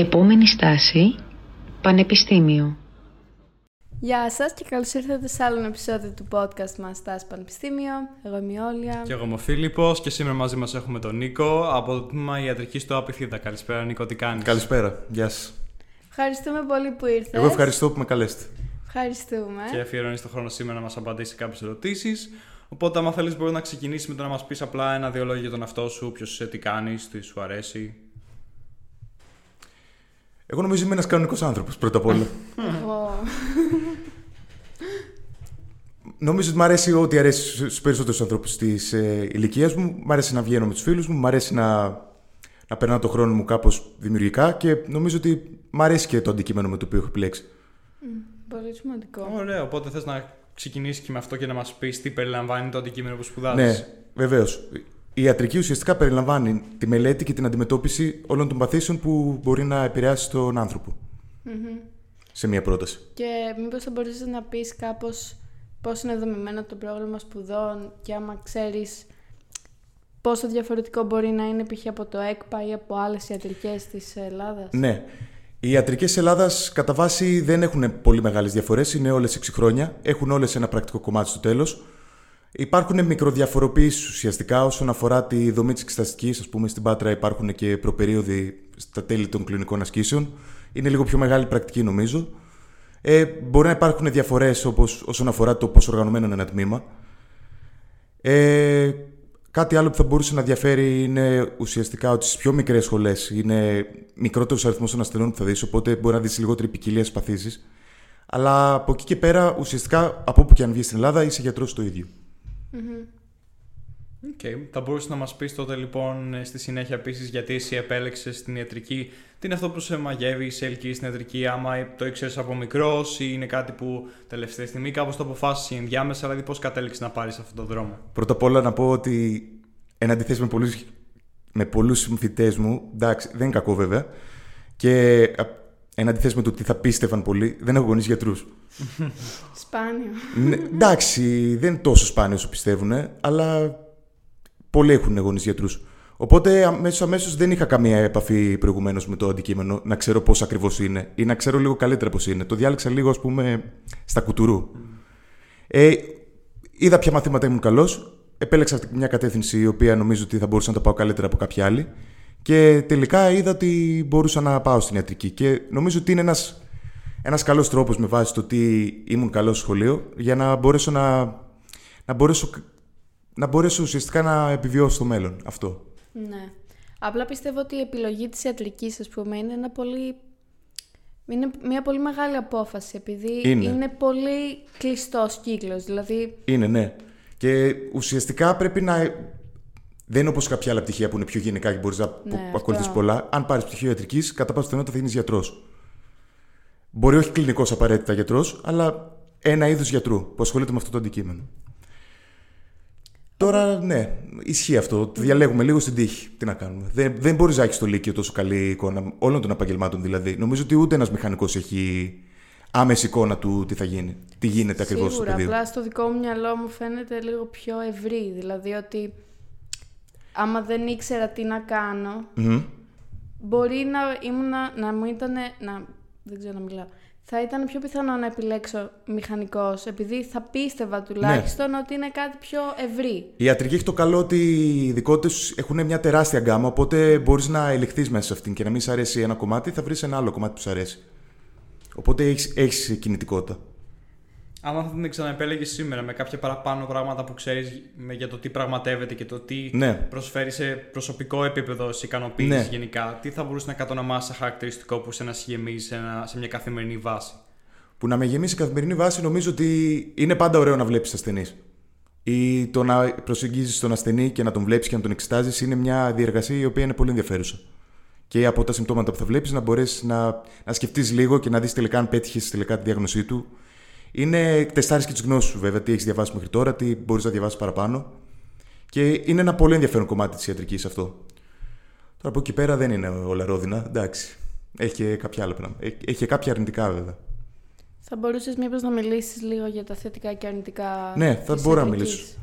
Επόμενη στάση, Πανεπιστήμιο. Γεια σας και καλώς ήρθατε σε άλλο επεισόδιο του podcast μας Στάση Πανεπιστήμιο. Εγώ είμαι η Όλια. Και εγώ είμαι ο Φίλιππος και σήμερα μαζί μας έχουμε τον Νίκο από το τμήμα Ιατρικής στο Απιθίδα. Καλησπέρα Νίκο, τι κάνεις; Καλησπέρα, γεια σας. Ευχαριστούμε πολύ που ήρθες. Εγώ ευχαριστώ που με καλέσετε. Ευχαριστούμε. Και αφιερώνεις τον χρόνο σήμερα να μας απαντήσει κάποιες ερωτήσεις. Οπότε, άμα θέλεις, μπορείς να ξεκινήσεις με το να μας πεις απλά ένα-δύο λόγια για τον αυτό σου, ποιος είσαι, τι κάνεις, τι σου αρέσει. Εγώ νομίζω είμαι ένας κανονικός άνθρωπος πρώτα απ' όλα. νομίζω ότι μου αρέσει ό,τι αρέσει στου περισσότερους ανθρώπους της ε, ηλικίας μου. Μ' αρέσει να βγαίνω με τους φίλους μου, μ' αρέσει να, να περνάω το χρόνο μου κάπως δημιουργικά και νομίζω ότι μ' αρέσει και το αντικείμενο με το οποίο έχω επιλέξει. πολύ σημαντικό. Ωραία, οπότε θες να ξεκινήσεις και με αυτό και να μας πεις τι περιλαμβάνει το αντικείμενο που σπουδάζεις. Ναι, βεβαίως. Η ιατρική ουσιαστικά περιλαμβάνει τη μελέτη και την αντιμετώπιση όλων των παθήσεων που μπορεί να επηρεάσει τον άνθρωπο. Σε μία πρόταση. Και μήπως θα μπορείς να πεις κάπως πώς είναι δομημένο το πρόγραμμα σπουδών και άμα ξέρεις πόσο διαφορετικό μπορεί να είναι π.χ. από το ΕΚΠΑ ή από άλλες ιατρικές της Ελλάδας; Ναι. Οι ιατρικές Ελλάδας κατά βάση δεν έχουν πολύ μεγάλες διαφορές. Είναι όλες 6 χρόνια. Έχουν όλες ένα πρακτικό κομμάτι στο τέλος. Υπάρχουν μικροδιαφοροποιήσεις ουσιαστικά όσον αφορά τη δομή της εξεταστικής. Α πούμε, στην Πάτρα υπάρχουν και προπερίοδοι στα τέλη των κλινικών ασκήσεων. Είναι λίγο πιο μεγάλη πρακτική, νομίζω. Ε, μπορεί να υπάρχουν διαφορές όσον αφορά το πώς οργανωμένο είναι ένα τμήμα. Ε, κάτι άλλο που θα μπορούσε να διαφέρει είναι ουσιαστικά ότι στις πιο μικρές σχολές είναι μικρότερος αριθμός των ασθενών που θα δεις, οπότε μπορεί να δεις λιγότερη ποικιλία στι παθήσει. Αλλά από εκεί και πέρα, ουσιαστικά από όπου και αν βγεις στην Ελλάδα, είσαι γιατρός το ίδιο. Okay. Θα μπορούσε να μας πεις τότε λοιπόν στη συνέχεια επίσης γιατί εσύ επέλεξες την ιατρική; Τι είναι αυτό που σε μαγεύει, σε ελκύει στην ιατρική, άμα το ήξερες από μικρός ή είναι κάτι που τελευταία στιγμή κάπως το αποφάσισε ενδιάμεσα, δηλαδή πώς κατέληξες να πάρεις αυτόν τον δρόμο; Πρώτα απ' όλα να πω ότι εν αντιθέσει με πολλούς με πολλούς συμφιτέ μου, εντάξει, δεν είναι κακό βέβαια, και εν αντιθέσει με το ότι θα πίστευαν πολύ, δεν έχω γονείς γιατρούς. Σπάνιο. ναι, εντάξει, δεν είναι τόσο σπάνιο όσο πιστεύουν, αλλά πολλοί έχουν γονείς γιατρούς. Οπότε αμέσως αμέσως δεν είχα καμία επαφή προηγουμένως με το αντικείμενο, να ξέρω πώς ακριβώς είναι ή να ξέρω λίγο καλύτερα πώς είναι. Το διάλεξα λίγο, ας πούμε, στα κουτουρού. Ε, είδα ποια μαθήματα ήμουν καλός, επέλεξα μια κατεύθυνση η οποία νομίζω ότι θα μπορούσα να τα πάω καλύτερα από κάποια άλλη. Και τελικά είδα ότι μπορούσα να πάω στην ιατρική. Και νομίζω ότι είναι ένας ένας καλός τρόπος με βάση το ότι ήμουν καλός στο σχολείο για να μπορέσω να, να, μπορέσω, να μπορέσω ουσιαστικά να επιβιώσω στο μέλλον αυτό. Ναι. Απλά πιστεύω ότι η επιλογή της ιατρικής, ας πούμε, είναι ένα πολύ... Είναι μια πολύ μεγάλη απόφαση, επειδή είναι, είναι πολύ κλειστός κύκλος, δηλαδή... Είναι, ναι. Και ουσιαστικά πρέπει να. Δεν είναι όπως κάποια άλλα πτυχία που είναι πιο γενικά και μπορείς να ναι, ακολουθήσει πολλά. Αν πάρεις πτυχίο ιατρικής, κατά πάσα πιθανότητα θα γίνεις γιατρός. Μπορεί όχι κλινικός απαραίτητα γιατρός, αλλά ένα είδος γιατρού που ασχολείται με αυτό το αντικείμενο. Τώρα, ναι, ισχύει αυτό. Διαλέγουμε λίγο στην τύχη. Τι να κάνουμε. Δεν, δεν μπορείς να έχεις στο Λύκειο τόσο καλή εικόνα όλων των επαγγελμάτων δηλαδή. Νομίζω ότι ούτε ένας μηχανικός έχει άμεση εικόνα του τι θα γίνει. Τι γίνεται ακριβώς στο πεδίο. Απλά στο δικό μου μυαλό μου φαίνεται λίγο πιο ευρύ. Δηλαδή ότι άμα δεν ήξερα τι να κάνω, μπορεί να, ήμουν, να μου ήταν. Να, δεν ξέρω να μιλάω. Θα ήταν πιο πιθανό να επιλέξω μηχανικός, επειδή θα πίστευα τουλάχιστον ναι. ότι είναι κάτι πιο ευρύ. Η ιατρική έχει το καλό ότι οι ειδικότητες έχουν μια τεράστια γκάμα, οπότε μπορείς να ελιχθείς μέσα σε αυτήν και να μην σου αρέσει ένα κομμάτι, θα βρεις ένα άλλο κομμάτι που σου αρέσει. Οπότε έχεις έχεις κινητικότητα. Αν θα την ξαναεπέλεγες σήμερα με κάποια παραπάνω πράγματα που ξέρεις για το τι πραγματεύεται και το τι ναι. προσφέρει σε προσωπικό επίπεδο σε ικανοποίηση ναι. γενικά, τι θα μπορούσε να κατονομάσει σαν χαρακτηριστικό που σε να σε γεμίζει σε, μια καθημερινή βάση; Που να με γεμίσει σε καθημερινή βάση νομίζω ότι είναι πάντα ωραίο να βλέπεις ασθενείς. Ή το να προσεγγίζεις τον ασθενή και να τον βλέπεις και να τον εξετάζεις είναι μια διεργασία η οποία είναι πολύ ενδιαφέρουσα και από τα συμπτώματα που θα βλέπεις να μπορέσεις να, να σκεφτείς λίγο και να δεις τελικά αν πέτυχες τελικά τη διάγνωσή του. Είναι τεστάρι και τις γνώσεις σου, βέβαια, τι έχεις διαβάσει μέχρι τώρα, τι μπορείς να διαβάσεις παραπάνω. Και είναι ένα πολύ ενδιαφέρον κομμάτι της ιατρικής αυτό. Τώρα από εκεί πέρα δεν είναι όλα ρόδινα, εντάξει. Έχει και κάποια άλλα πράγματα. Έχει και κάποια αρνητικά, βέβαια. Θα μπορούσες μήπως να μιλήσεις λίγο για τα θετικά και αρνητικά. Ναι, θα μπορώ να μιλήσω.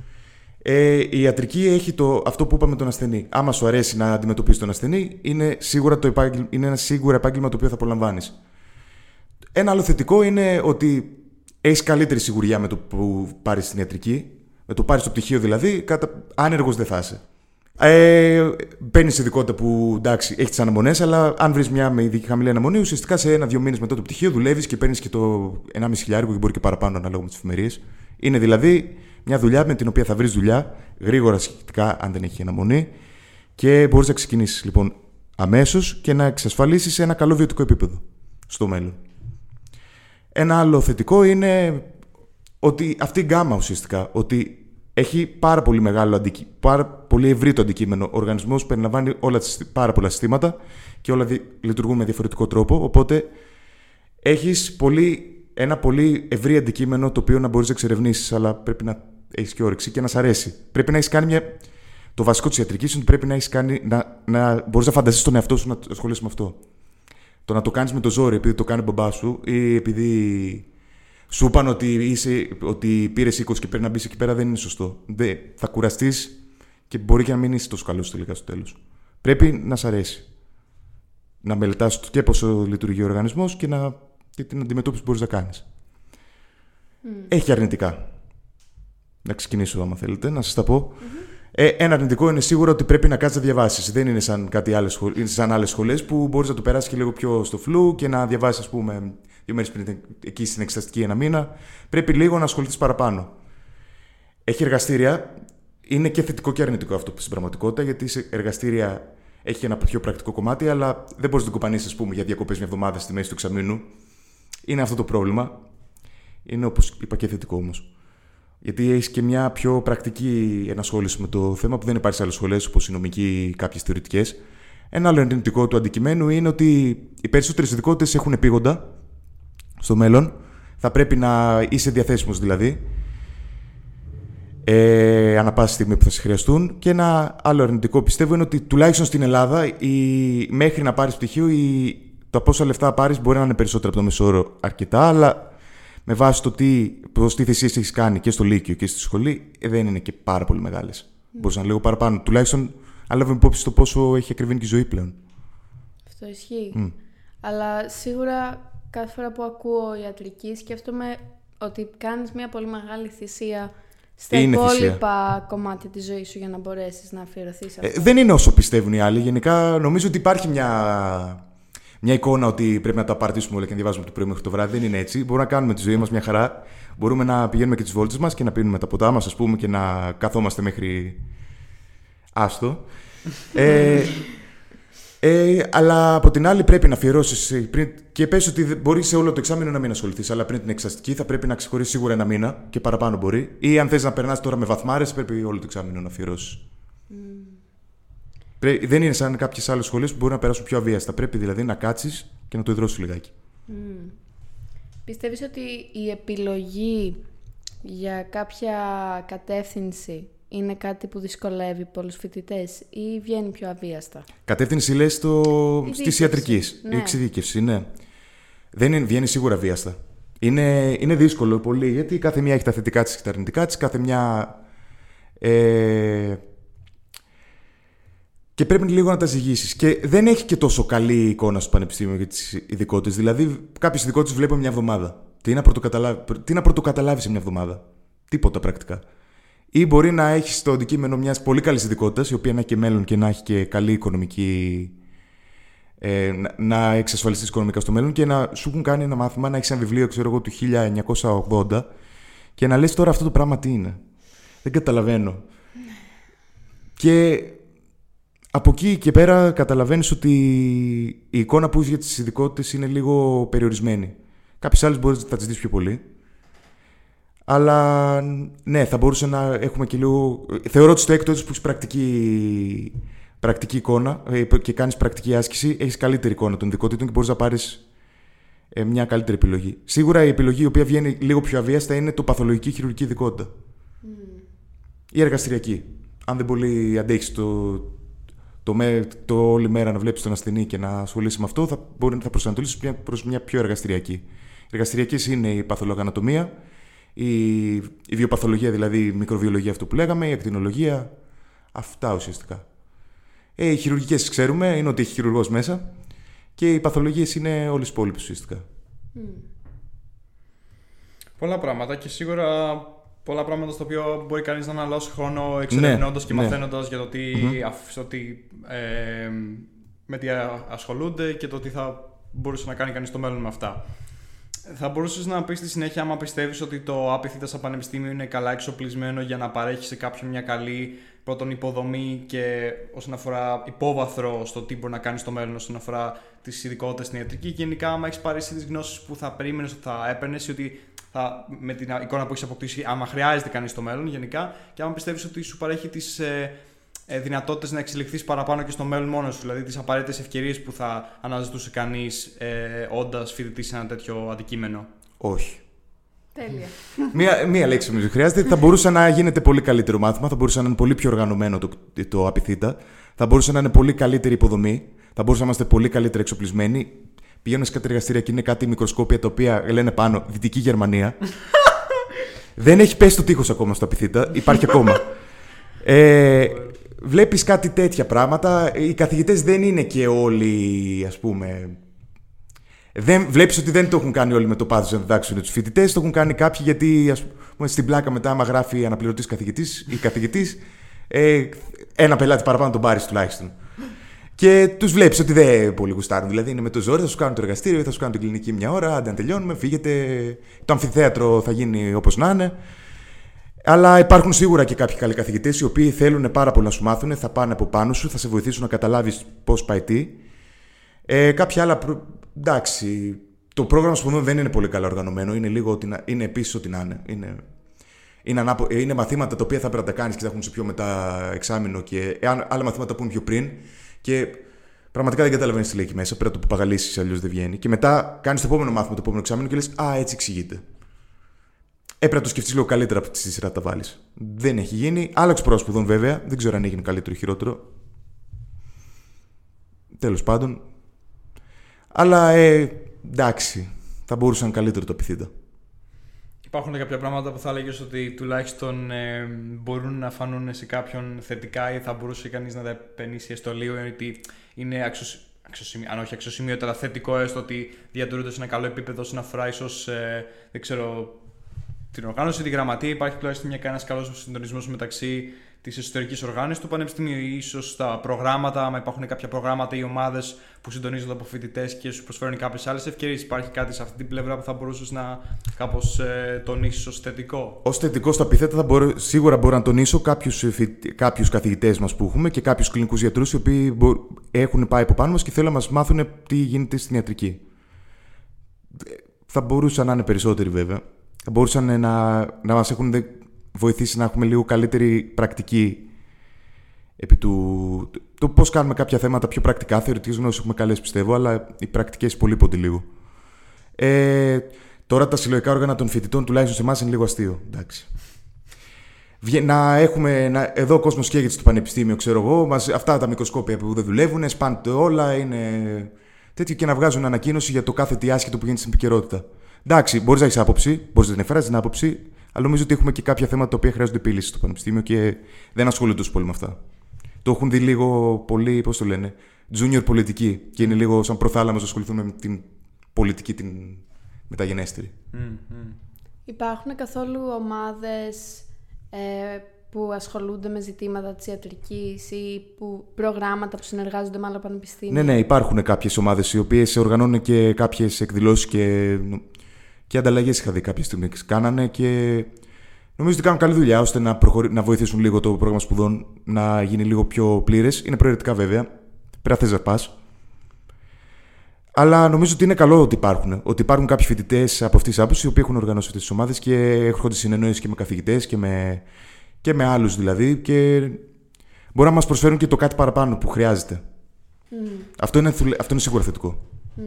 Ε, η ιατρική έχει το, αυτό που είπαμε τον ασθενή. Άμα σου αρέσει να αντιμετωπίσει τον ασθενή, είναι, σίγουρα το επάγγελμα, είναι ένα σίγουρα επάγγελμα το οποίο θα απολαμβάνει. Ένα άλλο θετικό είναι ότι έχεις καλύτερη σιγουριά με το που πάρεις την ιατρική. Με το πάρεις το πτυχίο δηλαδή, κατα... άνεργος δεν θα είσαι. Ε, Παίρνεις ειδικότητα που εντάξει, έχεις τις αναμονές, αλλά αν βρεις μια με ειδική χαμηλή αναμονή, ουσιαστικά σε ένα-δύο μήνες μετά το πτυχίο δουλεύεις και παίρνεις και το 1,5 χιλιάρικο και μπορεί και παραπάνω ανάλογα με τις εφημερίες. Είναι δηλαδή μια δουλειά με την οποία θα βρεις δουλειά γρήγορα σχετικά, αν δεν έχει αναμονή, και μπορείς να ξεκινήσεις λοιπόν αμέσως και να εξασφαλίσεις ένα καλό βιωτικό επίπεδο στο μέλλον. Ένα άλλο θετικό είναι ότι αυτή η γκάμα ουσιαστικά, ότι έχει πάρα πολύ μεγάλο αντικείμενο, πάρα πολύ ευρύ το αντικείμενο. Ο οργανισμός περιλαμβάνει όλα τις, πάρα πολλά συστήματα και όλα λειτουργούν με διαφορετικό τρόπο. Οπότε έχεις ένα πολύ ευρύ αντικείμενο το οποίο να μπορείς να εξερευνήσεις, αλλά πρέπει να έχεις και όρεξη και να σ' αρέσει. Πρέπει να έχεις κάνει μια. Το βασικό της ιατρικής είναι ότι πρέπει να έχεις κάνει. να, να μπορείς να φανταστείς τον εαυτό σου να ασχολείσαι με αυτό. Το να το κάνεις με το ζόρι επειδή το κάνει ο μπαμπάς σου ή επειδή σου είπαν ότι, είσαι, ότι πήρες 20 και πρέπει να μπεις εκεί πέρα δεν είναι σωστό. Δε, θα κουραστείς και μπορεί και να μην είσαι τόσο καλός τελικά στο τέλος. Πρέπει να σ' αρέσει. Να μελετάς και πώ λειτουργεί ο οργανισμός και, να, και την αντιμετώπιση που μπορείς να κάνεις. Έχει αρνητικά. Να ξεκινήσω, άμα θέλετε, να σας τα πω. Ε, ένα αρνητικό είναι σίγουρο ότι πρέπει να κάτσεις να διαβάσεις. Δεν είναι σαν, κάτι άλλες, είναι σαν άλλες σχολές που μπορείς να το περάσεις και λίγο πιο στο φλου και να διαβάσεις, ας πούμε, δύο μέρες πριν εκεί στην εξεταστική ένα μήνα. Πρέπει λίγο να ασχοληθείς παραπάνω. Έχει εργαστήρια. Είναι και θετικό και αρνητικό αυτό στην πραγματικότητα, γιατί σε εργαστήρια έχει ένα πιο πρακτικό κομμάτι, αλλά δεν μπορείς να την κοπανίσεις, ας πούμε, για διακοπές μια εβδομάδα στη μέση του εξαμήνου. Είναι αυτό το πρόβλημα. Είναι όπως είπα και θετικό όμως. Γιατί έχεις και μια πιο πρακτική ενασχόληση με το θέμα που δεν υπάρχει σε άλλες σχολές, όπως η νομική ή κάποιες θεωρητικές. Ένα άλλο αρνητικό του αντικειμένου είναι ότι οι περισσότερες ειδικότητες έχουν επίγοντα στο μέλλον. Θα πρέπει να είσαι διαθέσιμος δηλαδή. Ε, ανά πάση στιγμή που θα σε χρειαστούν. Και ένα άλλο αρνητικό πιστεύω είναι ότι τουλάχιστον στην Ελλάδα η, μέχρι να πάρεις πτυχίο η, το πόσα λεφτά πάρεις μπορεί να είναι περισσότερο από το μεσόωρο αρκετά, αλλά με βάση το τι, τι θυσίε έχεις κάνει και στο Λύκειο και στη σχολή, ε, δεν είναι και πάρα πολύ μεγάλες. Mm. Μπορείς να είναι λίγο παραπάνω. Τουλάχιστον, αν λάβουμε υπόψη το πόσο έχει ακριβήνει και η ζωή πλέον. Αυτό ισχύει. Mm. Αλλά σίγουρα κάθε φορά που ακούω ιατρική σκέφτομαι ότι κάνεις μια πολύ μεγάλη θυσία στα είναι υπόλοιπα θυσία. κομμάτια της ζωής σου για να μπορέσεις να αφιερωθείς ε, δεν είναι όσο πιστεύουν οι άλλοι. Γενικά νομίζω ότι υπάρχει μια μια εικόνα ότι πρέπει να τα απαρτήσουμε όλα και να διαβάζουμε το πρωί μέχρι το βράδυ. Δεν είναι έτσι. Μπορούμε να κάνουμε τη ζωή μας μια χαρά. Μπορούμε να πηγαίνουμε και τις βόλτες μας και να πίνουμε τα ποτά μας, ας πούμε, και να καθόμαστε μέχρι. Άστο. ε, ε, αλλά από την άλλη πρέπει να αφιερώσεις. Και πες ότι μπορεί σε όλο το εξάμεινο να μην ασχοληθείς, αλλά πριν την εξαστική θα πρέπει να ξεχωρίσει σίγουρα ένα μήνα και παραπάνω μπορεί. Ή αν θες να περνάς τώρα με βαθμάρες, πρέπει όλο το εξάμεινο να αφιερώσεις. Δεν είναι σαν κάποιες άλλες σχολές που μπορεί να περάσουν πιο αβίαστα. Πρέπει δηλαδή να κάτσεις και να το ιδρώσει λιγάκι. Mm. Πιστεύεις ότι η επιλογή για κάποια κατεύθυνση είναι κάτι που δυσκολεύει πολλούς φοιτητές ή βγαίνει πιο αβίαστα; Κατεύθυνση λες το... τη ιατρικής. Ναι. Η εξειδίκευση, ναι. Δεν είναι, βγαίνει σίγουρα αβίαστα. Είναι, είναι δύσκολο πολύ γιατί κάθε μια έχει τα θετικά της και τα αρνητικά της. Κάθε μια ε, και πρέπει λίγο να τα ζυγίσεις. Και δεν έχει και τόσο καλή εικόνα στο πανεπιστήμιο για τις ειδικότητες. Δηλαδή, κάποιες ειδικότητες βλέπω μια εβδομάδα. Τι να, τι να πρωτοκαταλάβεις σε μια εβδομάδα; Τίποτα πρακτικά. Ή μπορεί να έχεις το αντικείμενο μιας πολύ καλής ειδικότητας, η οποία να έχει και μέλλον και να έχει και καλή οικονομική. Ε, να εξασφαλιστείς οικονομικά στο μέλλον και να σου έχουν κάνει ένα μάθημα, να έχεις ένα βιβλίο, ξέρω εγώ, του 1980 και να λες τώρα αυτό το πράγμα τι είναι. Δεν καταλαβαίνω. Και από εκεί και πέρα καταλαβαίνεις ότι η εικόνα που έχεις για τις ειδικότητες είναι λίγο περιορισμένη. Κάποιες άλλες μπορείς να τις δεις πιο πολύ. Αλλά ναι, θα μπορούσε να έχουμε και λίγο... Θεωρώ ότι στο έκτο που έχεις πρακτική, πρακτική εικόνα ε, και κάνεις πρακτική άσκηση, έχεις καλύτερη εικόνα των ειδικότητων και μπορείς να πάρεις ε, μια καλύτερη επιλογή. Σίγουρα η επιλογή η οποία βγαίνει λίγο πιο αβίαστα είναι το παθολογική χειρουργική ειδικότητα. Mm. Η εργαστηριακή. Αν δεν πολύ αντέχεις το, το, με, το όλη μέρα να βλέπεις τον ασθενή και να ασχολείσαι με αυτό, θα, μπορεί, θα προσανατολίσεις προς μια πιο εργαστηριακή. Εργαστηριακής είναι η παθολογανατομία, η, η βιοπαθολογία, δηλαδή η μικροβιολογία αυτό που λέγαμε, η ακτινολογία. Αυτά ουσιαστικά. Ε, οι χειρουργικές ξέρουμε, είναι ότι έχει χειρουργός μέσα. Και οι παθολογίες είναι όλες οι υπόλοιπες ουσιαστικά. Mm. Πολλά πράγματα και σίγουρα πολλά πράγματα στο οποίο μπορεί κανείς να αναλώσει χρόνο εξερευνώντας ναι, και ναι. μαθαίνοντας για το τι, mm-hmm. ε, με τι ασχολούνται και το τι θα μπορούσε να κάνει κανείς στο μέλλον με αυτά. Θα μπορούσες να πεις στη συνέχεια, άμα πιστεύεις ότι το άπηθητα σαν πανεπιστήμιο είναι καλά εξοπλισμένο για να παρέχει σε κάποιον μια καλή πρώτον υποδομή και όσον αφορά υπόβαθρο στο τι μπορεί να κάνει στο μέλλον, όσον αφορά τις ειδικότητες στην ιατρική. Και γενικά, άμα έχεις πάρει τις γνώσεις που θα περίμενες ότι θα έπαιρνες, ότι θα, με την εικόνα που έχεις αποκτήσει, άμα χρειάζεται κανείς στο μέλλον γενικά, και άμα πιστεύεις ότι σου παρέχει τις ε, ε, δυνατότητες να εξελιχθείς παραπάνω και στο μέλλον μόνος σου, δηλαδή τις απαραίτητες ευκαιρίες που θα αναζητούσε κανείς ε, όντας φοιτητής σε ένα τέτοιο αντικείμενο; Όχι. Τέλεια. μία, μία λέξη νομίζω χρειάζεται. Θα μπορούσε να γίνεται πολύ καλύτερο μάθημα, θα μπορούσε να είναι πολύ πιο οργανωμένο το, το απειθήτα, θα μπορούσε να είναι πολύ καλύτερη υποδομή, θα μπορούσαμε να είμαστε πολύ καλύτερα εξοπλισμένοι. Πηγαίνω σε κάτι εργαστήρια και είναι κάτι μικροσκόπια τα οποία λένε πάνω Δυτική Γερμανία. Δεν έχει πέσει το τείχος ακόμα στο απειθήτα, υπάρχει ακόμα. Ε, βλέπεις κάτι τέτοια πράγματα. Οι καθηγητές δεν είναι και όλοι, ας πούμε... Δεν, βλέπεις ότι δεν το έχουν κάνει όλοι με το πάθος να διδάξουν τους φοιτητές. Το έχουν κάνει κάποιοι γιατί, ας πούμε, στην πλάκα μετά, άμα γράφει αναπληρωτής καθηγητής ή καθηγητής, ε, ένα πελάτη παραπάνω τον πάρεις τουλάχιστον. Και τους βλέπεις ότι δεν πολύ γουστάρουν. Δηλαδή είναι με το ζόρι, θα σου κάνουν το εργαστήριο, θα σου κάνουν την κλινική μια ώρα, αν τελειώνουμε, φύγετε. Το αμφιθέατρο θα γίνει όπως να είναι. Αλλά υπάρχουν σίγουρα και κάποιοι καλοί καθηγητές οι οποίοι θέλουν πάρα πολύ να σου μάθουν, θα πάνε από πάνω σου, θα σε βοηθήσουν να καταλάβεις πώς πάει τι. Ε, κάποια άλλα. Εντάξει. Το πρόγραμμα σπουδών δεν είναι πολύ καλά οργανωμένο. Είναι, λίγο, είναι επίσης ό,τι να είναι. Είναι, είναι, ανάπο... είναι μαθήματα τα οποία θα πρέπει να τα κάνεις και θα έχουν σε πιο μετά εξάμεινο και άλλα μαθήματα που είναι πιο πριν. Και πραγματικά δεν καταλαβαίνεις τι λέει εκεί μέσα. Πρέπει να το παγαλίσει, αλλιώς δεν βγαίνει. Και μετά κάνεις το επόμενο μάθημα, το επόμενο εξάμεινο και λες Α, έτσι εξηγείται. Έπρεπε να το σκεφτείς λίγο καλύτερα από τη σειρά τα βάλεις. Δεν έχει γίνει. Άλλαξε πρόσωπο βέβαια. Δεν ξέρω αν έγινε καλύτερο ή χειρότερο. Τέλος πάντων. Αλλά ε, εντάξει. Θα μπορούσαν καλύτερο το επιθύτα. Υπάρχουν κάποια πράγματα που θα έλεγες ότι τουλάχιστον ε, μπορούν να φανούν σε κάποιον θετικά ή θα μπορούσε κανείς να τα επενήσει έστω λίγο, ότι είναι αξιοσημείωτο, αν όχι αξιοσημείωτο, αλλά θετικό έστω ότι διατηρούνται σε ένα καλό επίπεδο όσον αφορά ίσω, ε, δεν ξέρω, την οργάνωση, τη γραμματεία. Υπάρχει τουλάχιστον μια κανένας καλός συντονισμός μεταξύ της εσωτερικής οργάνωσης του Πανεπιστημίου, ίσως τα προγράμματα, αν υπάρχουν κάποια προγράμματα ή ομάδες που συντονίζονται από φοιτητές και σου προσφέρουν κάποιες άλλες ευκαιρίες. Υπάρχει κάτι σε αυτή την πλευρά που θα μπορούσες να κάπως ε, τονίσεις ως θετικό; Ω θετικό, στα επιθέτα, θα μπορώ, σίγουρα μπορώ να τονίσω κάποιους κάποιους καθηγητές μας που έχουμε και κάποιους κλινικούς γιατρούς οι οποίοι έχουν πάει από πάνω μας και θέλουν να μας μάθουν τι γίνεται στην ιατρική. Θα μπορούσαν να είναι περισσότεροι βέβαια θα μπορούσαν να, να μας έχουν βοηθήσει να έχουμε λίγο καλύτερη πρακτική επί του... Το πώς κάνουμε κάποια θέματα πιο πρακτικά, θεωρητικές γνώσεις έχουμε καλές πιστεύω, αλλά οι πρακτικές υπολείπονται λίγο. Ε, τώρα τα συλλογικά όργανα των φοιτητών, τουλάχιστον σε εμάς, είναι λίγο αστείο. Εντάξει. Να έχουμε, να, εδώ ο κόσμος καίγεται στο πανεπιστήμιο, ξέρω εγώ. Μας, αυτά τα μικροσκόπια που δεν δουλεύουν, σπάντε όλα, είναι τέτοιο και να βγάζουν ανακοίνωση για το κάθε τι άσχετο που γίνεται στην επικαιρότητα. Εντάξει, μπορείς να έχεις άποψη, μπορείς να την εκφράσει την άποψη, αλλά νομίζω ότι έχουμε και κάποια θέματα τα οποία χρειάζονται επίλυση στο Πανεπιστήμιο και δεν ασχολούνται τόσο πολύ με αυτά. Το έχουν δει λίγο πολύ, πώς το λένε, junior πολιτική και είναι λίγο σαν προθάλαμος να ασχοληθούν με την πολιτική την μεταγενέστερη. Mm-hmm. Υπάρχουν καθόλου ομάδες ε, που ασχολούνται με ζητήματα της ιατρικής ή που προγράμματα που συνεργάζονται με άλλα πανεπιστήμια; Ναι, ναι, υπάρχουν κάποιες ομάδες οι οποίες οργανώνουν και κάποιες εκδηλώσεις και και ανταλλαγές είχα δει κάποια στιγμή κάνανε και νομίζω ότι κάνουν καλή δουλειά ώστε να, προχωρη... να βοηθήσουν λίγο το πρόγραμμα σπουδών να γίνει λίγο πιο πλήρες. Είναι προαιρετικά βέβαια. Πρέπει να θε να πας. Αλλά νομίζω ότι είναι καλό ότι υπάρχουν. Ότι υπάρχουν κάποιοι φοιτητές από αυτής της άποψης οι οποίοι έχουν οργανώσει αυτές τις ομάδες και έρχονται συνεννόηση και με καθηγητές και με, και με άλλους δηλαδή. Και μπορεί να μας προσφέρουν και το κάτι παραπάνω που χρειάζεται. Mm. Αυτό, είναι, αυτό είναι σίγουρα θετικό. Mm.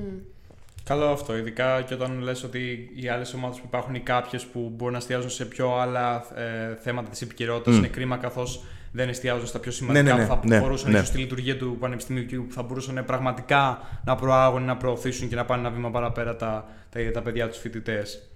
Καλό αυτό, ειδικά και όταν λες ότι οι άλλες ομάδες που υπάρχουν ή κάποιες που μπορούν να εστιάζουν σε πιο άλλα ε, θέματα της επικαιρότητας είναι κρίμα καθώς δεν εστιάζουν στα πιο σημαντικά ναι, ναι, ναι, που θα μπορούσαν ναι. στη λειτουργία του Πανεπιστημίου και που θα μπορούσαν πραγματικά να προάγουν, να προωθήσουν και να πάνε ένα βήμα παραπέρα τα, τα, τα παιδιά τους φοιτητές.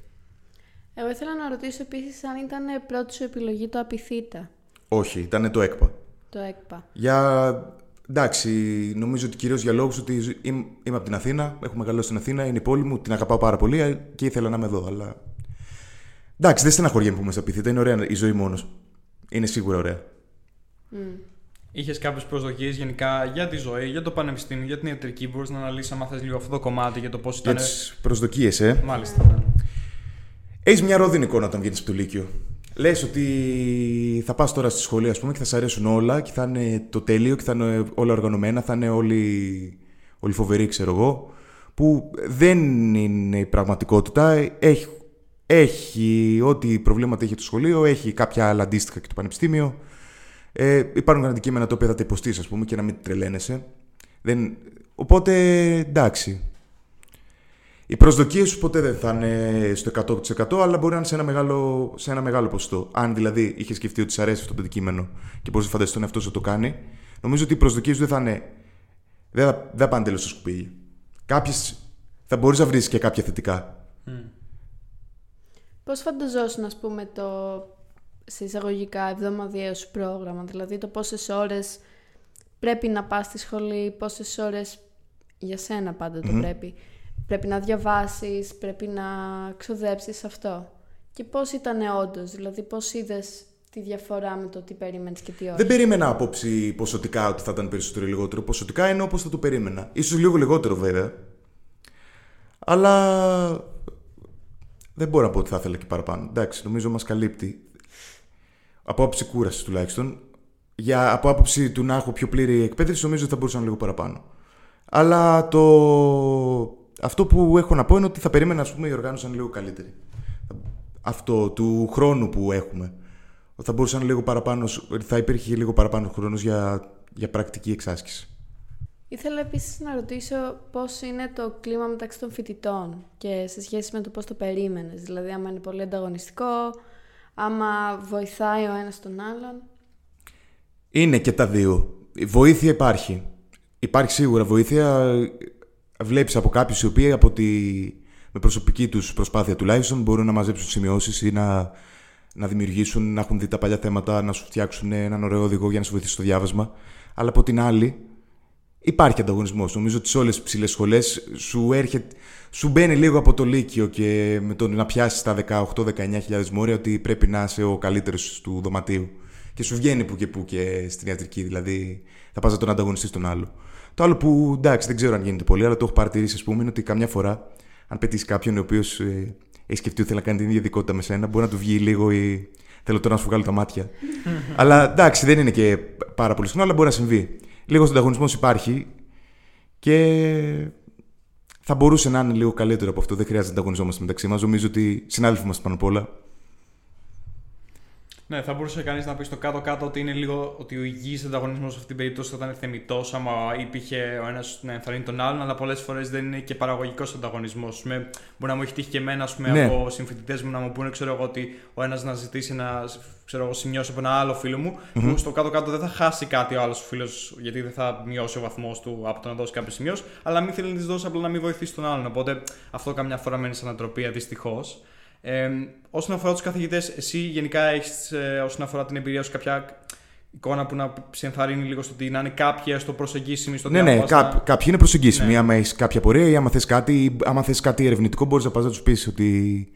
Εγώ ήθελα να ρωτήσω επίσης αν ήταν πρώτη σου επιλογή το Απιθύτα. Όχι, ήταν το ΕΚΠΑ. Το ΕΚΠΑ. Για. Εντάξει, νομίζω ότι κυρίως για λόγους ότι είμαι, είμαι από την Αθήνα, έχω μεγαλώσει στην Αθήνα, είναι η πόλη μου, την αγαπάω πάρα πολύ και ήθελα να είμαι εδώ. Αλλά. Εντάξει, δεν στεναχωριέμαι που είμαι στα πίθητα, είναι ωραία η ζωή μόνος. Είναι σίγουρα ωραία. Mm. Είχες κάποιες προσδοκίες γενικά για τη ζωή, για το πανεπιστήμιο, για την ιατρική. Μπορείς να αναλύσεις, αν θε λίγο αυτό το κομμάτι για το πώς ήταν. Για τις προσδοκίες, ε. Μάλιστα. Ναι. Έχεις μια ρόδινη εικόνα όταν βγαίνεις από το Λύκειο. Λες ότι θα πας τώρα στη σχολή, ας πούμε, και θα σε αρέσουν όλα και θα είναι το τέλειο και θα είναι όλα οργανωμένα, θα είναι όλοι, όλοι φοβεροί, ξέρω εγώ. Που δεν είναι η πραγματικότητα. Έχει, έχει ό,τι προβλήματα έχει το σχολείο, έχει κάποια άλλα αντίστοιχα και το πανεπιστήμιο. Ε, υπάρχουν αντικείμενα τα οποία θα τα υποστείς, ας πούμε, και να μην τρελαίνεσαι. Δεν... Οπότε εντάξει. Οι προσδοκίες σου ποτέ δεν θα είναι στο 100% αλλά μπορεί να είναι σε ένα μεγάλο, σε ένα μεγάλο ποσοστό. Αν δηλαδή είχες σκεφτεί ότι σε αρέσει αυτό το αντικείμενο και μπορείς να φανταστείς τον εαυτό σου το κάνει, νομίζω ότι οι προσδοκίες σου δεν θα είναι. Δεν θα, δεν θα πάνε τέλος στο σκουπίδι. Κάποιες θα μπορείς να βρεις και κάποια θετικά. Mm. Πώς φανταζόσουν, ας πούμε, το σε εισαγωγικά εβδομαδιαίο σου πρόγραμμα, δηλαδή το πόσες ώρες πρέπει να πας στη σχολή, πόσες ώρες για σένα πάντα το πρέπει πρέπει να διαβάσεις, πρέπει να ξοδέψεις αυτό. Και πώς ήταν όντως, δηλαδή πώς είδες τη διαφορά με το τι περίμενες και τι όχι; Δεν περίμενα απόψη ποσοτικά ότι θα ήταν περισσότερο ή λιγότερο. Ποσοτικά είναι όπως θα το περίμενα. Ίσως λίγο λιγότερο βέβαια. Αλλά δεν μπορώ να πω ότι θα ήθελα και παραπάνω. Εντάξει, νομίζω μας καλύπτει. Από άποψη κούρασης τουλάχιστον. Για, από άποψη του να έχω πιο πλήρη εκπαίδευση, νομίζω ότι θα μπορούσα λίγο παραπάνω. Αλλά το αυτό που έχω να πω είναι ότι θα περίμενα ας πούμε, η οργάνωση να είναι λίγο καλύτερη. Αυτό του χρόνου που έχουμε. Θα μπορούσαν λίγο παραπάνω, θα υπήρχε λίγο παραπάνω χρόνος για, για πρακτική εξάσκηση. Ήθελα επίσης να ρωτήσω πώς είναι το κλίμα μεταξύ των φοιτητών και σε σχέση με το πώς το περίμενες. Δηλαδή, άμα είναι πολύ ανταγωνιστικό, άμα βοηθάει ο ένας τον άλλον. Είναι και τα δύο. Η βοήθεια υπάρχει. Υπάρχει σίγουρα βοήθεια βλέπεις από κάποιους οι οποίοι από τη, με προσωπική τους προσπάθεια τουλάχιστον μπορούν να μαζέψουν σημειώσεις ή να, να δημιουργήσουν, να έχουν δει τα παλιά θέματα, να σου φτιάξουν έναν ωραίο οδηγό για να σου βοηθήσει στο διάβασμα. Αλλά από την άλλη υπάρχει ανταγωνισμός. Νομίζω ότι σε όλες τις ψηλές σχολές σου, σου μπαίνει λίγο από το Λύκειο και με το να πιάσεις τα 18-19 μόρια ότι πρέπει να είσαι ο καλύτερος του δωματίου. Και σου βγαίνει που και που και στην ιατρική. Δηλαδή θα πας να τον ανταγωνιστείς τον άλλο. Το άλλο που εντάξει δεν ξέρω αν γίνεται πολύ, αλλά το έχω παρατηρήσει, ας πούμε, είναι ότι καμιά φορά, αν πετύχεις κάποιον ο οποίος ε, έχει σκεφτεί ότι θέλει να κάνει την ίδια ειδικότητα με σένα, μπορεί να του βγει λίγο ή θέλω τώρα να σου βγάλω τα μάτια. αλλά εντάξει, δεν είναι και πάρα πολύ συχνό, αλλά μπορεί να συμβεί. Λίγος ανταγωνισμός υπάρχει και θα μπορούσε να είναι λίγο καλύτερο από αυτό. Δεν χρειάζεται να ανταγωνιζόμαστε μεταξύ μας. Νομίζω ότι συνάδελφοι μας πάνω απ' όλα ναι, θα μπορούσε κανείς να πει στο κάτω-κάτω ότι είναι λίγο ότι ο υγιής ανταγωνισμός σε αυτή την περίπτωση θα ήταν θεμητός, άμα υπήρχε ο ένας να ενθαρρύνει τον άλλον, αλλά πολλές φορές δεν είναι και παραγωγικός ανταγωνισμός. Μπορεί να μου έχει τύχει και εμένα πούμε, ναι. από συμφοιτητές μου να μου πούνε ξέρω εγώ, ότι ο ένας να ζητήσει να ξέρω εγώ, σημειώσει από ένα άλλο φίλο μου, mm-hmm. που στο κάτω-κάτω δεν θα χάσει κάτι ο άλλος φίλος, γιατί δεν θα μειώσει ο βαθμός του από το να δώσει κάποιο σημείο, αλλά μην θέλει να της δώσει απλά να μην βοηθήσει τον άλλον. Οπότε αυτό καμιά φορά μένει σαν ανατροπία δυστυχώς. Ε, όσον αφορά τους καθηγητές, εσύ γενικά έχεις, ε, όσον αφορά την εμπειρία σου, κάποια εικόνα που να σε ενθαρρύνει λίγο στο ότι να είναι κάποια στο προσεγγίσιμη στο Ναι, ναι, κά, να... κάποιοι είναι προσεγγίσιμοι. Ναι. Άμα έχεις κάποια πορεία ή άμα θες κάτι, άμα θες κάτι ερευνητικό, μπορείς να πας να τους πεις ότι.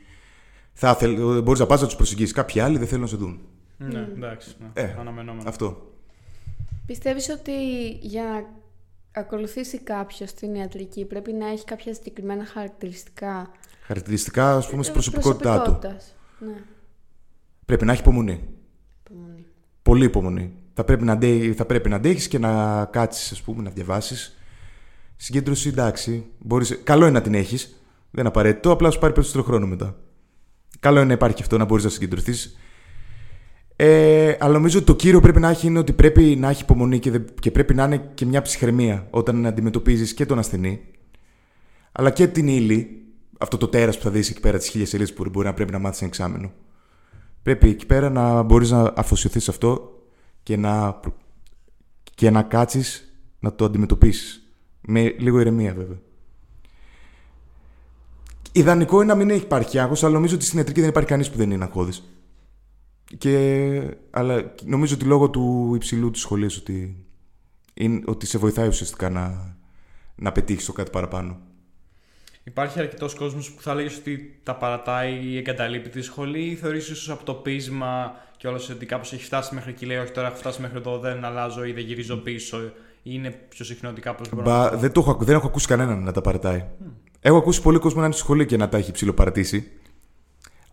Θα θέλ, μπορείς να πας να τους προσεγγίσεις. Κάποιοι άλλοι δεν θέλουν να σε δουν. Ναι, εντάξει. Ναι. Ε, αναμενόμενο. Αυτό. Πιστεύεις ότι για να ακολουθήσει κάποιος την ιατρική πρέπει να έχει κάποια συγκεκριμένα χαρακτηριστικά χαρακτηριστικά, ας πούμε, στην προσωπικότητά του. Ναι. Πρέπει να έχει υπομονή. υπομονή. Πολύ υπομονή. Θα πρέπει να, αντέ, θα πρέπει να αντέχεις και να κάτσεις, ας πούμε, να διαβάσεις. Συγκέντρωση, εντάξει. Μπορείς, καλό είναι να την έχεις. Δεν είναι απαραίτητο, απλά σου πάρει περισσότερο χρόνο μετά. Καλό είναι να υπάρχει και αυτό, να μπορείς να συγκεντρωθείς. Ε, αλλά νομίζω ότι το κύριο πρέπει να έχει είναι ότι πρέπει να έχει υπομονή και, και πρέπει να είναι και μια ψυχραιμία όταν αντιμετωπίζεις και τον ασθενή, αλλά και την ύλη αυτό το τέρας που θα δεις εκεί πέρα, τις χίλιες σελίδε που μπορεί να πρέπει να μάθεις ένα εξάμενο. Πρέπει εκεί πέρα να μπορείς να αφοσιωθείς σε αυτό και να, και να κάτσεις να το αντιμετωπίσεις. Με λίγο ηρεμία βέβαια. Ιδανικό είναι να μην υπάρχει άγχος, αλλά νομίζω ότι στην ιατρική δεν υπάρχει κανείς που δεν είναι αγχώδης. Και... Αλλά νομίζω ότι λόγω του υψηλού της σχολής ότι... Είναι... ότι σε βοηθάει ουσιαστικά να, να πετύχεις το κάτι παραπάνω. Υπάρχει αρκετός κόσμος που θα έλεγε ότι τα παρατάει ή εγκαταλείπει τη σχολή, ή θεωρείς ίσως από το πείσμα και όλος ότι κάπως έχει φτάσει μέχρι εκεί, λέει: Όχι, τώρα έχω φτάσει μέχρι εδώ, δεν αλλάζω ή δεν γυρίζω πίσω, ή είναι πιο συχνό ότι κάπως μπορεί Μπα, να... δεν, το έχω, δεν έχω ακούσει κανέναν να τα παρατάει. Mm. Έχω ακούσει πολύ κόσμο να είναι στη σχολή και να τα έχει ψηλοπαρατήσει.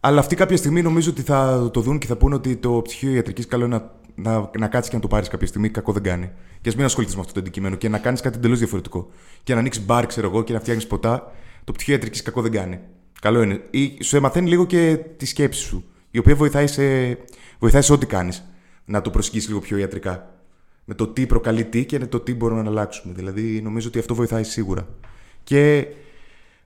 Αλλά αυτοί κάποια στιγμή νομίζω ότι θα το δουν και θα πούνε ότι το πτυχίο ιατρικής καλό είναι να, να, να κάτσεις και να το πάρεις κάποια στιγμή. Κακό δεν κάνει. Και ας μην ασχοληθείς με αυτό το αντικείμενο και να κάνεις κάτι εντελώς διαφορετικό. Και να ανοίξεις μπαρ, ξέρω εγώ, και να φτιάχνεις ποτά. Το πτυχίο ιατρικής κακό δεν κάνει. Καλό είναι. Ή σου μαθαίνει λίγο και τη σκέψη σου, η οποία βοηθάει σε, βοηθάει σε ό,τι κάνεις. Να το προσεγγίσει λίγο πιο ιατρικά. Με το τι προκαλεί τι και το τι μπορούμε να αλλάξουμε. Δηλαδή, νομίζω ότι αυτό βοηθάει σίγουρα. Και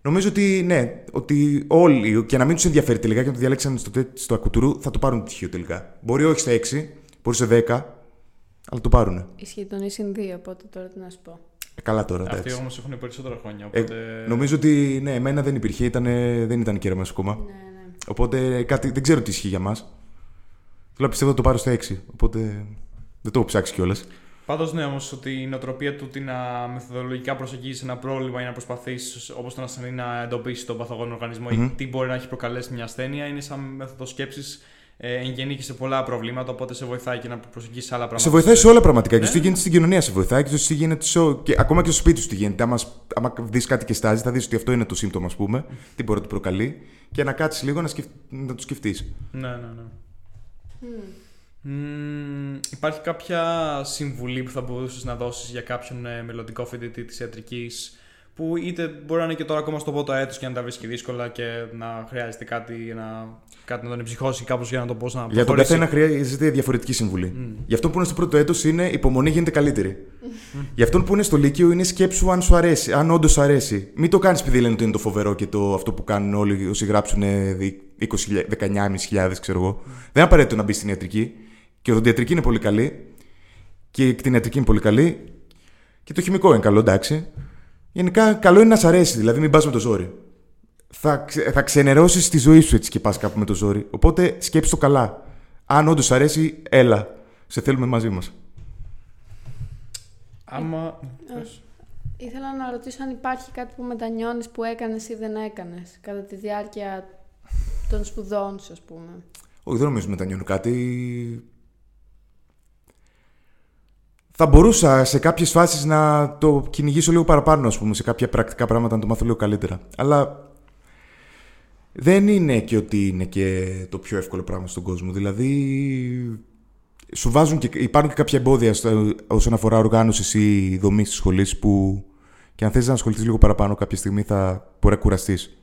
Νομίζω ότι ναι, ότι όλοι και να μην τους ενδιαφέρει τελικά και να το διαλέξαν στο, στο ακουτουρού θα το πάρουν το πτυχίο τελικά. Μπορεί όχι στα 6, μπορεί σε 10, αλλά το πάρουν. Ισχύει τον ίσιν 2, οπότε τώρα τι να σου πω. Ε, καλά τώρα. Αυτοί όμως έχουν περισσότερα χρόνια. Ε, οπότε... Ε, νομίζω ότι ναι, εμένα δεν υπήρχε, ήταν, δεν ήταν κέραμα ακόμα. Ναι, ναι. Οπότε κάτι, δεν ξέρω τι ισχύει για μας. Θέλω πιστεύω ότι το πάρω στα 6. Οπότε δεν το έχω ψάξει κιόλας. Πάντως, ναι, όμως ότι η νοοτροπία του ότι να μεθοδολογικά προσεγγίσει ένα πρόβλημα ή να προσπαθήσει, όπως τον ασθενή, να εντοπίσεις τον παθογόνο οργανισμό ή τι μπορεί να έχει προκαλέσει μια ασθένεια, είναι σαν μέθοδος σκέψης ε, εγγενή και σε πολλά προβλήματα. Οπότε σε βοηθάει και να προσεγγίσεις άλλα πράγματα. Σε βοηθάει σε όλα πραγματικά. Ναι. Και στο γίνεται στην κοινωνία σε βοηθάει και στο γίνεται στο... και ακόμα και στο σπίτι σου τι γίνεται. Άμα, άμα δεις κάτι και στάζεις, θα δεις ότι αυτό είναι το σύμπτωμα, ας πούμε, τι μπορεί να του προκαλεί και να κάτσεις λίγο να, σκεφ... να το σκεφτείς. Ναι, ναι, ναι. Mm υπάρχει κάποια συμβουλή που θα μπορούσες να δώσεις για κάποιον ε, μελλοντικό φοιτητή της ιατρικής που είτε μπορεί να είναι και τώρα ακόμα στο πρώτο έτος και να τα βρίσκει δύσκολα και να χρειάζεται κάτι να, κάτι να τον εμψυχώσει κάπως για να το πώς να Για τον καθένα χρειάζεται διαφορετική συμβουλή. Mm. Για αυτόν που είναι στο πρώτο έτος είναι υπομονή γίνεται καλύτερη. Mm. Για αυτόν που είναι στο Λύκειο είναι σκέψου αν σου αρέσει, αν όντως αρέσει. Μην το κάνεις επειδή λένε ότι είναι το φοβερό και το, αυτό που κάνουν όλοι όσοι γράψουν 19.500 ξέρω εγώ. Mm. Δεν είναι απαραίτητο να μπεις στην ιατρική. Και η οδοντιατρική είναι πολύ καλή. Και η κτηνιατρική είναι πολύ καλή. Και το χημικό είναι καλό, εντάξει. Γενικά, καλό είναι να σ' αρέσει, δηλαδή μην πας με το ζόρι. Θα, θα ξενερώσεις τη ζωή σου έτσι και πας κάπου με το ζόρι. Οπότε σκέψει το καλά. Αν όντως αρέσει, έλα. Σε θέλουμε μαζί μας. Άμα. Ήθελα να ρωτήσω αν υπάρχει κάτι που μετανιώνεις που έκανες ή δεν έκανες κατά τη διάρκεια των σπουδών σου, ας πούμε. Όχι, δεν νομίζω μετανιώνω κάτι θα μπορούσα σε κάποιες φάσεις να το κυνηγήσω λίγο παραπάνω, ας πούμε, σε κάποια πρακτικά πράγματα να το μάθω λίγο καλύτερα. Αλλά δεν είναι και ότι είναι και το πιο εύκολο πράγμα στον κόσμο. Δηλαδή, σου βάζουν και υπάρχουν και κάποια εμπόδια όσον αφορά οργάνωσης ή δομής της σχολής που και αν θες να ασχοληθείς λίγο παραπάνω κάποια στιγμή θα μπορεί να κουραστείς.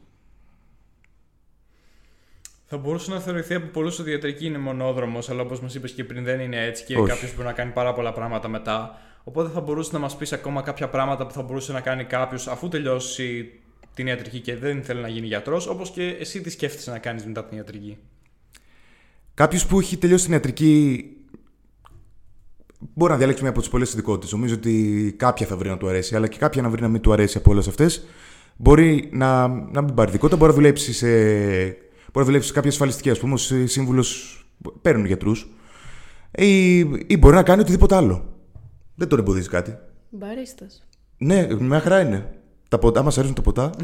Θα μπορούσε να θεωρηθεί από πολλούς ότι η ιατρική είναι μονόδρομος, αλλά όπως μας είπες και πριν δεν είναι έτσι και κάποιος μπορεί να κάνει πάρα πολλά πράγματα μετά. Οπότε θα μπορούσε να μας πεις ακόμα κάποια πράγματα που θα μπορούσε να κάνει κάποιος αφού τελειώσει την ιατρική και δεν θέλει να γίνει γιατρός, όπως και εσύ τι σκέφτεσαι να κάνεις μετά την ιατρική. Κάποιος που έχει τελειώσει την ιατρική μπορεί να διαλέξει μια από τις πολλές ειδικότητες. Νομίζω ότι κάποια θα βρει να του αρέσει, αλλά και κάποια να βρει να μην του αρέσει από όλες αυτές. Μπορεί να, να μην πάρει ειδικότητα, μπορεί να δουλέψει σε Μπορεί να δουλεύει σε κάποια ασφαλιστική, α πούμε, ω σύμβουλος. Παίρνουν γιατρούς. Ή, ή μπορεί να κάνει οτιδήποτε άλλο. Δεν τον εμποδίζει κάτι. Μπαρίστας. Ναι, μια χαρά είναι. Τα ποτά μας αρέσουν τα ποτά.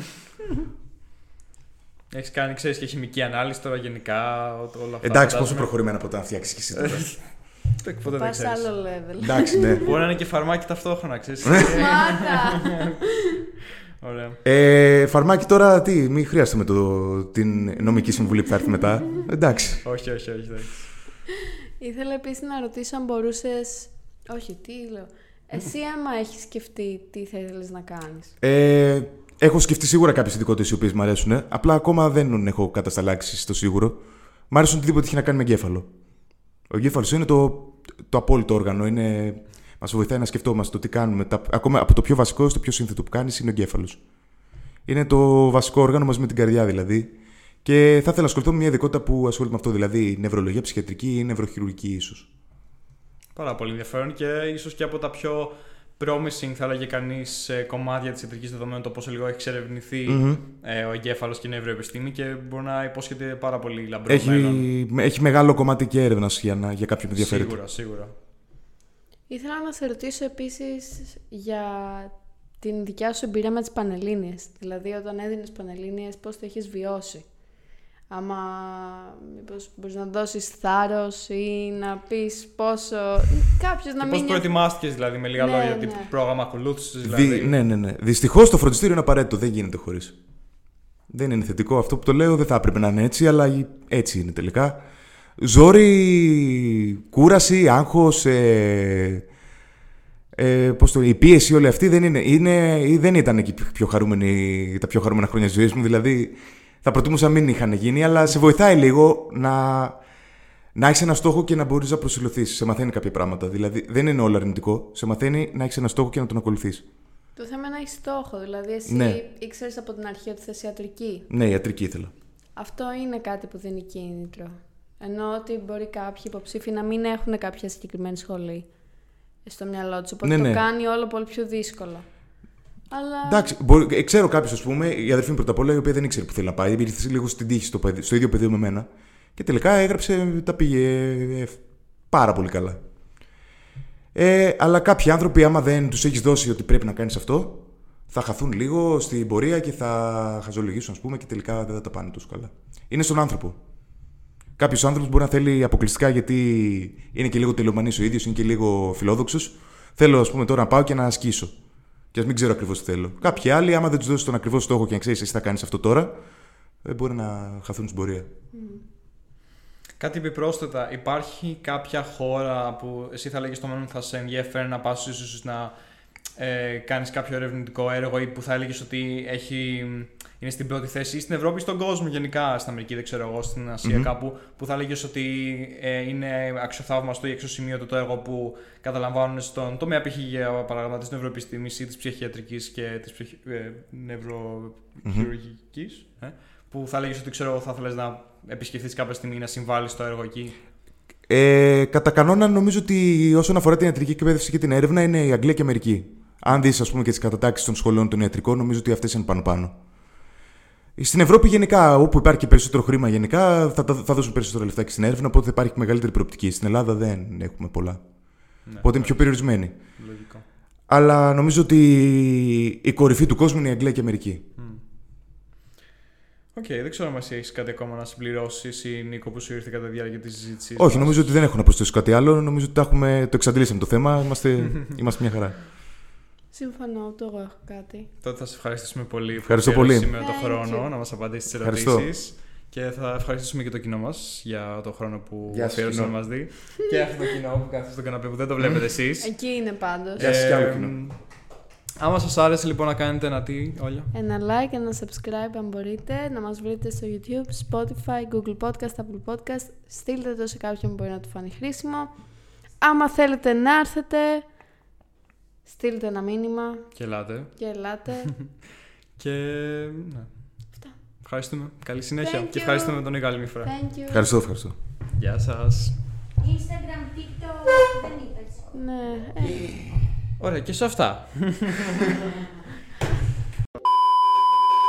Έχεις κάνει, ξέρεις, και χημική ανάλυση τώρα γενικά. Όλα αυτά Εντάξει, πόσο προχωρημένα ποτά να φτιάξεις και εσύ τώρα. Ποτέ δεν άλλο level. Εντάξει, ναι. Μπορεί να είναι και φαρμάκι ταυτόχρονα, ξέρεις. Ωραία. Ε, φαρμάκι τώρα, τι, μην χρειάζεται με το, την νομική συμβουλή που θα έρθει μετά. Εντάξει. όχι, όχι, όχι. Ήθελα επίσης να ρωτήσω αν μπορούσε. Όχι, τι λέω. Εσύ, άμα έχεις σκεφτεί τι θα ήθελε να κάνεις; Ε, έχω σκεφτεί σίγουρα κάποιες ειδικότητες οι οποίες μου αρέσουν. Απλά ακόμα δεν έχω κατασταλάξει στο σίγουρο. Μ' αρέσουν οτιδήποτε έχει να κάνει με εγκέφαλο. Ο εγκέφαλος είναι το, το απόλυτο όργανο. Είναι Μας βοηθάει να σκεφτόμαστε το τι κάνουμε. Τα, ακόμα από το πιο βασικό στο πιο σύνθετο που κάνεις είναι ο εγκέφαλος. Είναι το βασικό όργανο μαζί με την καρδιά δηλαδή. Και θα ήθελα να ασχοληθώ με μια ειδικότητα που ασχολείται με αυτό, δηλαδή νευρολογία, ψυχιατρική ή νευροχειρουργική ίσως. Πάρα πολύ ενδιαφέρον και ίσως και από τα πιο promising, θα έλεγε κανείς, κομμάτια της ιατρικής δεδομένων, το πόσο λίγο έχει εξερευνηθεί Μμμ. ε, ο εγκέφαλος και η νευροεπιστήμη και μπορεί να υπόσχεται πάρα πολύ λαμπρό Έχει, μέλλον. έχει μεγάλο κομμάτι και έρευνας για, να, για κάποιον που ενδιαφέρεται. Σίγουρα, σίγουρα. Ήθελα να σε ρωτήσω επίσης για την δικιά σου εμπειρία με τις Πανελλήνιες. Δηλαδή, όταν έδινες Πανελλήνιες, πώς το έχεις βιώσει; Άμα μήπως μπορείς να δώσεις θάρρος ή να πεις πόσο... Κάποιος να Και μην... πώς νιώθει- προετοιμάστηκες, δηλαδή, με λίγα Ναι, λόγια, ναι. τι πρόγραμμα ακολούθησες, δηλαδή; Δι, ναι, ναι, ναι. Δυστυχώς το φροντιστήριο είναι απαραίτητο. Δεν γίνεται χωρίς. Δεν είναι θετικό αυτό που το λέω. Δεν θα έπρεπε να είναι έτσι, αλλά έτσι είναι τελικά. Ζόρι, κούραση, άγχος, ε, ε, πώς το, η πίεση όλη αυτή δεν, είναι, είναι, ή δεν ήταν εκεί πιο χαρούμενη, τα πιο χαρούμενα χρόνια της ζωής μου. Δηλαδή θα προτιμούσα να μην είχαν γίνει, αλλά σε βοηθάει λίγο να, να έχεις ένα στόχο και να μπορείς να προσιλωθείς. Σε μαθαίνει κάποια πράγματα. Δηλαδή δεν είναι όλο αρνητικό. Σε μαθαίνει να έχεις ένα στόχο και να τον ακολουθείς. Το θέμα είναι να έχεις στόχο. Δηλαδή, εσύ Ναι. ήξερες από την αρχή ότι θες ιατρική. Ναι, ιατρική ήθελα. Αυτό είναι κάτι που δίνει κίνητρο. Ενώ ότι μπορεί κάποιοι υποψήφοι να μην έχουν κάποια συγκεκριμένη σχολή στο μυαλό τους. Οπότε Ναι, το ναι. κάνει όλο πολύ πιο δύσκολο. Αλλά. Εντάξει, μπορεί, ε, ξέρω κάποιο, ας πούμε, η αδερφή μου πρώτα απ' όλα, η οποία δεν ήξερε που θέλει να πάει. Ήρθε λίγο στην τύχη στο, παιδι- στο ίδιο πεδίο με μένα. Και τελικά έγραψε, τα πήγε ε, πάρα πολύ καλά. Ε, αλλά κάποιοι άνθρωποι, άμα δεν τους έχεις δώσει ότι πρέπει να κάνεις αυτό, θα χαθούν λίγο στην πορεία και θα χαζολογήσουν, ας πούμε, και τελικά δεν θα τα πάνε τόσο καλά. Είναι στον άνθρωπο. Κάποιος άνθρωπος μπορεί να θέλει αποκλειστικά γιατί είναι και λίγο τελειομανή ο ίδιος, είναι και λίγο φιλόδοξος. Θέλω, ας πούμε, τώρα να πάω και να ασκήσω. Και ας μην ξέρω ακριβώς τι θέλω. Κάποιοι άλλοι, άμα δεν τους δώσεις τον ακριβώς στόχο και να ξέρεις εσύ θα κάνεις αυτό τώρα, δεν μπορεί να χαθούν στην πορεία. Κάτι επιπρόσθετα, υπάρχει κάποια χώρα που εσύ θα λέγεις στο μέλλον θα σε ενδιαφέρει να πας ίσως να ε, κάνεις κάποιο ερευνητικό έργο ή που θα έλεγες ότι έχει, είναι στην πρώτη θέση ή στην Ευρώπη ή στον κόσμο γενικά, στην Αμερική δεν ξέρω εγώ, στην ασία Μμμ. κάπου που θα έλεγες ότι ε, είναι αξιοθαύμαστο ή αξιοσημείωτο το έργο που καταλαμβάνουν στον τομέα π.χ. για παράδειγμα της νευροεπιστήμης ή της ψυχιατρικής και της ψυχ... ε, νευροχειρουργικής ε, που θα έλεγες ότι ξέρω εγώ θα ήθελες να επισκεφθείς κάποια στιγμή ή να συμβάλλεις στο έργο εκεί. Ε, κατά κανόνα, νομίζω ότι όσον αφορά την ιατρική εκπαίδευση και την έρευνα, είναι η Αγγλία και η Αμερική. Αν δεις, ας πούμε, και τις κατατάξεις των σχολών των ιατρικών, νομίζω ότι αυτές είναι πάνω-πάνω. Στην Ευρώπη, γενικά, όπου υπάρχει και περισσότερο χρήμα, γενικά, θα, τα- θα δώσουν περισσότερα λεφτά και στην έρευνα, οπότε θα υπάρχει μεγαλύτερη προοπτική. Στην Ελλάδα δεν έχουμε πολλά. Ναι, Οπότε είναι πιο περιορισμένη. Λογικό. Αλλά νομίζω ότι η κορυφή του κόσμου είναι η Αγγλία και η Αμερική. Οκ, δεν ξέρω αν εσύ έχεις κάτι ακόμα να συμπληρώσεις ή Νίκο που σου ήρθε κατά τη διάρκεια της συζήτησης. Όχι, νομίζω ότι δεν έχω να προσθέσω κάτι άλλο. Νομίζω ότι τα έχουμε, το εξαντλήσαμε το θέμα. Είμαστε, είμαστε μια χαρά. Συμφωνώ, ούτε εγώ έχω κάτι. Τότε θα σε ευχαριστήσουμε πολύ Ευχαριστώ που πολύ. σήμερα το Thank χρόνο you. να μας απαντήσεις τις Ευχαριστώ. ερωτήσεις. Και θα ευχαριστήσουμε και το κοινό μας για το χρόνο που Γεια σας, αφιέρωσε να κοινό. μας δει. και αυτό το κοινό που κάθεται στο καναπέ που δεν το βλέπετε εσείς. Εκεί είναι πάντως. Γεια σας κι άλλο κοινό. Άμα σας άρεσε λοιπόν να κάνετε ένα τι, όλα. Ένα like, ένα subscribe αν μπορείτε, να μας βρείτε στο YouTube, Spotify, Google Podcast, Apple Podcast. Στείλτε το σε κάποιον που μπορεί να του φανεί χρήσιμο. Άμα θέλετε να έρθετε, στείλτε ένα μήνυμα Και ελάτε. και ελάτε. Και. Ναι. Αυτά. Ευχαριστούμε. Καλή συνέχεια. Thank Και you. ευχαριστούμε τον Νίκο άλλη μια φορά. Thank you. Ευχαριστώ, ευχαριστώ. Γεια σας. Instagram, TikTok, δεν είπες. Ναι, ε, Ωραία, και σε αυτά.